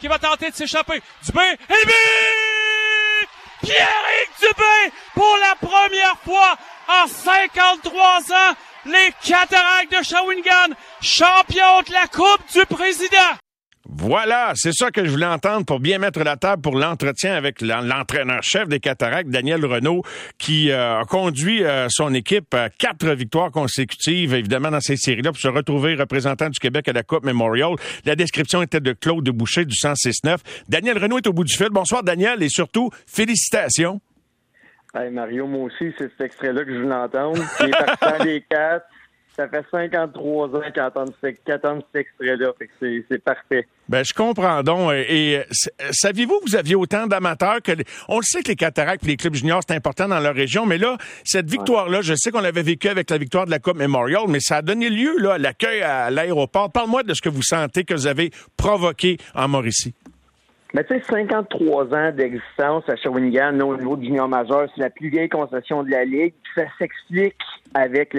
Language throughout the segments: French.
qui va tenter de s'échapper. Dubé, et but! Pierrick Dubé, pour la première fois en 53 ans, les Cataractes de Shawinigan, champions de la Coupe du Président. Voilà, c'est ça que je voulais entendre pour bien mettre la table pour l'entretien avec l'entraîneur-chef des Cataractes, Daniel Renault, qui euh, a conduit euh, son équipe à quatre victoires consécutives, évidemment, dans ces séries-là, pour se retrouver représentant du Québec à la Coupe Memorial. La description était de Claude Boucher du 106.9. Daniel Renault est au bout du fil. Bonsoir, Daniel, et surtout, félicitations. Hey Mario, moi aussi, c'est cet extrait-là que je veux l'entendre. Les partisans des quatre, ça fait 53 ans attendent, cet extrait-là. c'est parfait. Ben, je comprends donc. Et, saviez-vous que vous aviez autant d'amateurs que... On le sait que les cataractes et les clubs juniors, c'est important dans leur région, mais là, cette victoire-là, je sais qu'on l'avait vécu avec la victoire de la Coupe Memorial, mais ça a donné lieu là, à l'accueil à l'aéroport. Parle-moi de ce que vous sentez que vous avez provoqué en Mauricie. Mais tu sais, 53 ans d'existence à Shawinigan, au niveau du junior majeur, c'est la plus vieille concession de la Ligue. Ça s'explique avec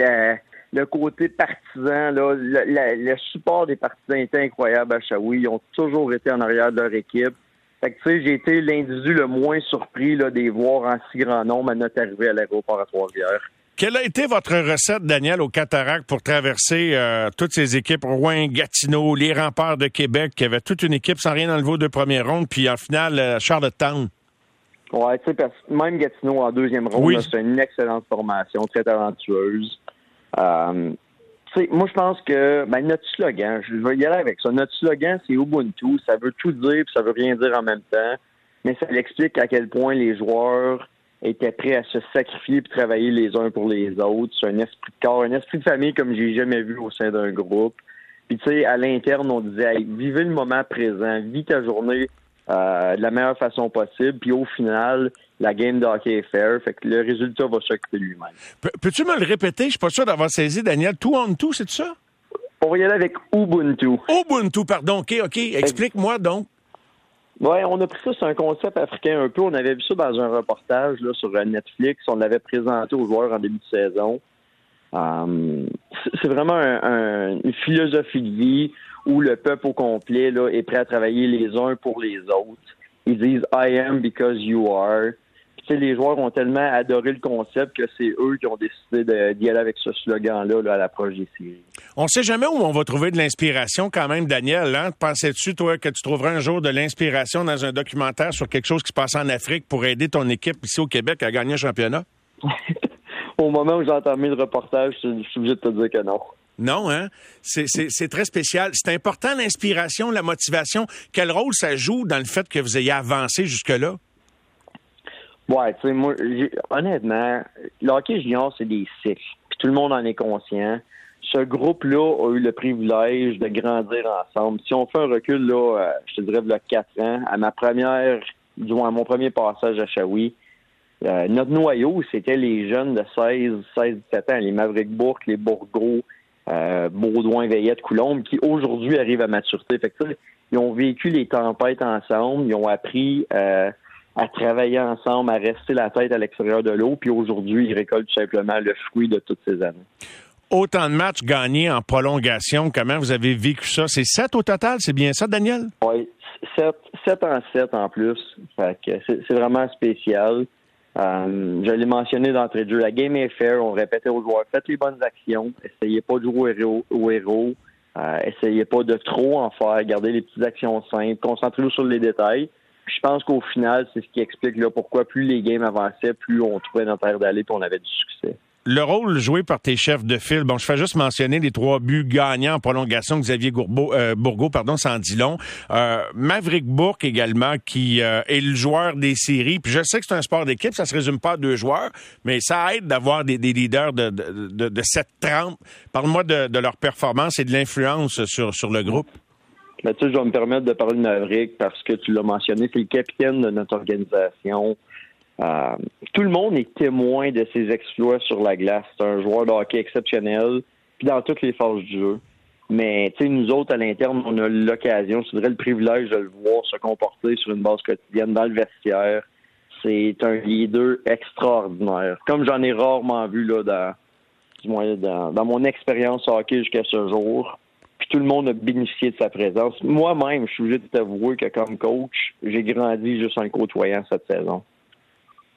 le côté partisan. Là, le, support des partisans était incroyable à Shawi. Ils ont toujours été en arrière de leur équipe. Fait que, tu sais, j'ai été l'individu le moins surpris là, de les voir en si grand nombre à notre arrivée à l'aéroport à Trois-Rivières. Quelle a été votre recette, Daniel, au Cataract pour traverser euh, toutes ces équipes, Rouen, Gatineau, les remparts de Québec, qui avaient toute une équipe sans rien enlever aux deux premières rondes, puis en finale, euh, Charlottetown? Oui, tu sais, même Gatineau en deuxième ronde, c'est une excellente formation, très talentueuse. Euh, moi, je pense que ben, notre slogan, je vais y aller avec ça. Notre slogan, c'est Ubuntu. Ça veut tout dire, puis ça veut rien dire en même temps. Mais ça explique à quel point les joueurs étaient prêts à se sacrifier et travailler les uns pour les autres. C'est un esprit de corps, un esprit de famille comme j'ai jamais vu au sein d'un groupe. Puis tu sais, à l'interne, on disait vivez le moment présent, vis ta journée euh, de la meilleure façon possible. Puis au final, la game de hockey est fair. Fait que le résultat va s'occuper lui-même. Peux-tu me le répéter? Je suis pas sûr d'avoir saisi, Daniel. Tout en tout, c'est ça? On va y aller avec Ubuntu. Ubuntu, pardon. OK, OK. Explique-moi donc. Oui, on a pris ça sur un concept africain un peu. On avait vu ça dans un reportage là, sur Netflix. On l'avait présenté aux joueurs en début de saison. Euh, c'est vraiment une philosophie de vie où le peuple au complet là, est prêt à travailler les uns pour les autres. Ils disent I am because you are les joueurs ont tellement adoré le concept que c'est eux qui ont décidé d'y aller avec ce slogan-là à l'approche des séries. On sait jamais où on va trouver de l'inspiration quand même, Daniel. Hein? Pensais-tu, toi, que tu trouverais un jour de l'inspiration dans un documentaire sur quelque chose qui se passe en Afrique pour aider ton équipe ici au Québec à gagner un championnat? au moment où j'ai entamé le reportage, je suis obligé de te dire que non. Non, hein? C'est très spécial. C'est important l'inspiration, la motivation. Quel rôle ça joue dans le fait que vous ayez avancé jusque-là? Ouais, tu sais, moi, honnêtement, le hockey c'est des cycles. Puis tout le monde en est conscient. Ce groupe-là a eu le privilège de grandir ensemble. Si on fait un recul, là, euh, je te dirais, a quatre ans, à ma première, du moins à mon premier passage à Shawi, euh, notre noyau, c'était les jeunes de 16, 16, 17 ans, les Maverick Bourque, les Bourgo, euh, Baudouin, Veillette, Coulombe, qui aujourd'hui arrivent à maturité. Fait que, ils ont vécu les tempêtes ensemble, ils ont appris euh, à travailler ensemble, à rester la tête à l'extérieur de l'eau, puis aujourd'hui, ils récoltent tout simplement le fruit de toutes ces années. Autant de matchs gagnés en prolongation, comment vous avez vécu ça? C'est sept au total, c'est bien ça, Daniel? Oui, sept, en sept en plus. C'est vraiment spécial. Euh, je l'ai mentionné d'entrée de jeu. La game est fair. On répétait aux joueurs faites les bonnes actions. Essayez pas de jouer au héros. Euh, essayez pas de trop en faire. Gardez les petites actions simples. Concentrez-vous sur les détails je pense qu'au final, c'est ce qui explique là, pourquoi plus les games avançaient, plus on trouvait notre air d'aller et on avait du succès. Le rôle joué par tes chefs de file, bon, je fais juste mentionner les trois buts gagnants en prolongation, Xavier Gourbeau, euh, pardon, sans dit long. Euh, Maverick Bourque également, qui euh, est le joueur des séries. Puis je sais que c'est un sport d'équipe, ça se résume pas à deux joueurs, mais ça aide d'avoir des, leaders de, de, de, cette trempe. Parle-moi de, leur performance et de l'influence sur, le groupe. Tu sais, je vais me permettre de parler de Maverick parce que tu l'as mentionné, c'est le capitaine de notre organisation. Euh, tout le monde est témoin de ses exploits sur la glace. C'est un joueur de hockey exceptionnel, puis dans toutes les phases du jeu. Mais nous autres, à l'interne, on a l'occasion, je dirais le privilège de le voir se comporter sur une base quotidienne dans le vestiaire. C'est un leader extraordinaire. Comme j'en ai rarement vu là dans, dans, dans mon expérience hockey jusqu'à ce jour. puis tout le monde a bénéficié de sa présence. Moi-même, je suis obligé de t'avouer que comme coach, j'ai grandi juste en le côtoyant cette saison.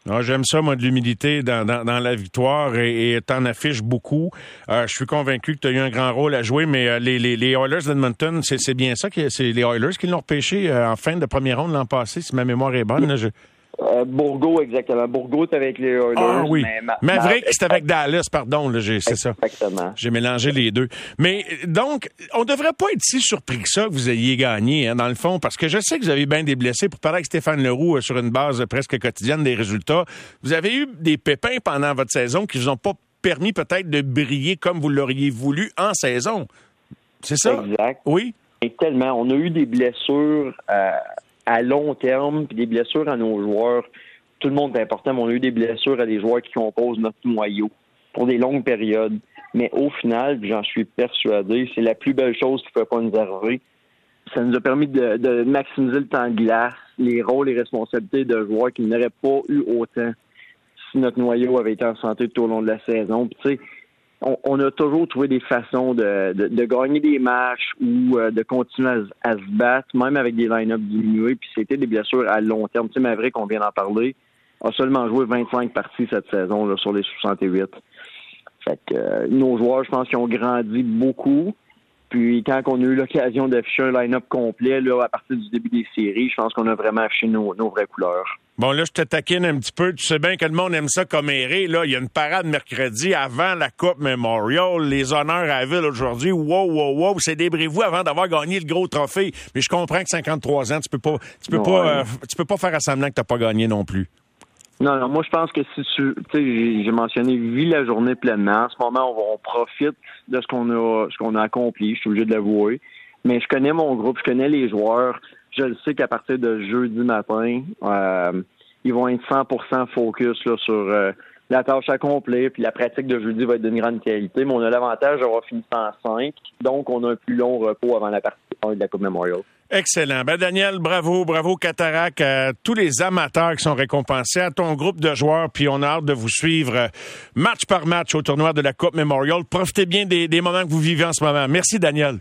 Ah, J'aime ça, moi, de l'humilité dans, la victoire et t'en affiches beaucoup. Euh, je suis convaincu que tu as eu un grand rôle à jouer, mais euh, les, les, les, Oilers d'Edmonton, c'est bien ça, c'est les Oilers qui l'ont repêché euh, en fin de première ronde l'an passé, si ma mémoire est bonne. Là, je... Euh, Bourgo, exactement. Bourgo, est avec les Oilers. Ah oui. Mais vrai c'est avec Dallas, pardon. C'est ça. Exactement. J'ai mélangé les deux. Mais donc, on devrait pas être si surpris que ça que vous ayez gagné, hein, dans le fond, parce que je sais que vous avez bien des blessés. Pour parler avec Stéphane Leroux euh, sur une base presque quotidienne des résultats, vous avez eu des pépins pendant votre saison qui vous ont pas permis peut-être de briller comme vous l'auriez voulu en saison. C'est ça? Exact. Oui. Et tellement. On a eu des blessures. Euh à long terme, puis des blessures à nos joueurs, tout le monde est important, mais on a eu des blessures à des joueurs qui composent notre noyau pour des longues périodes. Mais au final, j'en suis persuadé, c'est la plus belle chose qui ne peut pas nous arriver. Ça nous a permis de, maximiser le temps de glace, les rôles et responsabilités de joueurs qui n'auraient pas eu autant si notre noyau avait été en santé tout au long de la saison. Puis, sais, on, a toujours trouvé des façons de, de, gagner des matchs ou euh, de continuer à, se battre, même avec des line-up diminués. Puis c'était des blessures à long terme. Mais vrai qu'on vient d'en parler, a seulement joué 25 parties cette saison là, sur les 68. Fait que euh, nos joueurs, je pense qu'ils ont grandi beaucoup. Puis quand on a eu l'occasion d'afficher un line-up complet là, à partir du début des séries, je pense qu'on a vraiment affiché nos vraies couleurs. Bon, là, je te taquine un petit peu. Tu sais bien que le monde aime ça comme errer. Là, il y a une parade mercredi avant la Coupe Memorial. Les honneurs à la ville aujourd'hui. Wow, wow, wow. Célébrez-vous avant d'avoir gagné le gros trophée. Mais je comprends que 53 ans, tu peux pas, tu peux pas, euh, tu peux pas faire à semblant que t'as pas gagné non plus. Non, non, moi je pense que si tu, tu sais, j'ai mentionné vis la journée pleinement. En ce moment, on, profite de ce qu'on a, ce qu'on a accompli. Je suis obligé de l'avouer. Mais je connais mon groupe, je connais les joueurs. Je le sais qu'à partir de jeudi matin, euh, ils vont être 100% focus là, sur euh, la tâche accomplie, puis la pratique de jeudi va être d'une grande qualité. Mais on a l'avantage d'avoir fini en 5, donc on a un plus long repos avant la partie de la Coupe Memorial. Excellent. Ben Daniel, bravo, bravo Cataract, à tous les amateurs qui sont récompensés, à ton groupe de joueurs, puis on a hâte de vous suivre euh, match par match au tournoi de la Coupe Memorial. Profitez bien des moments que vous vivez en ce moment. Merci Daniel.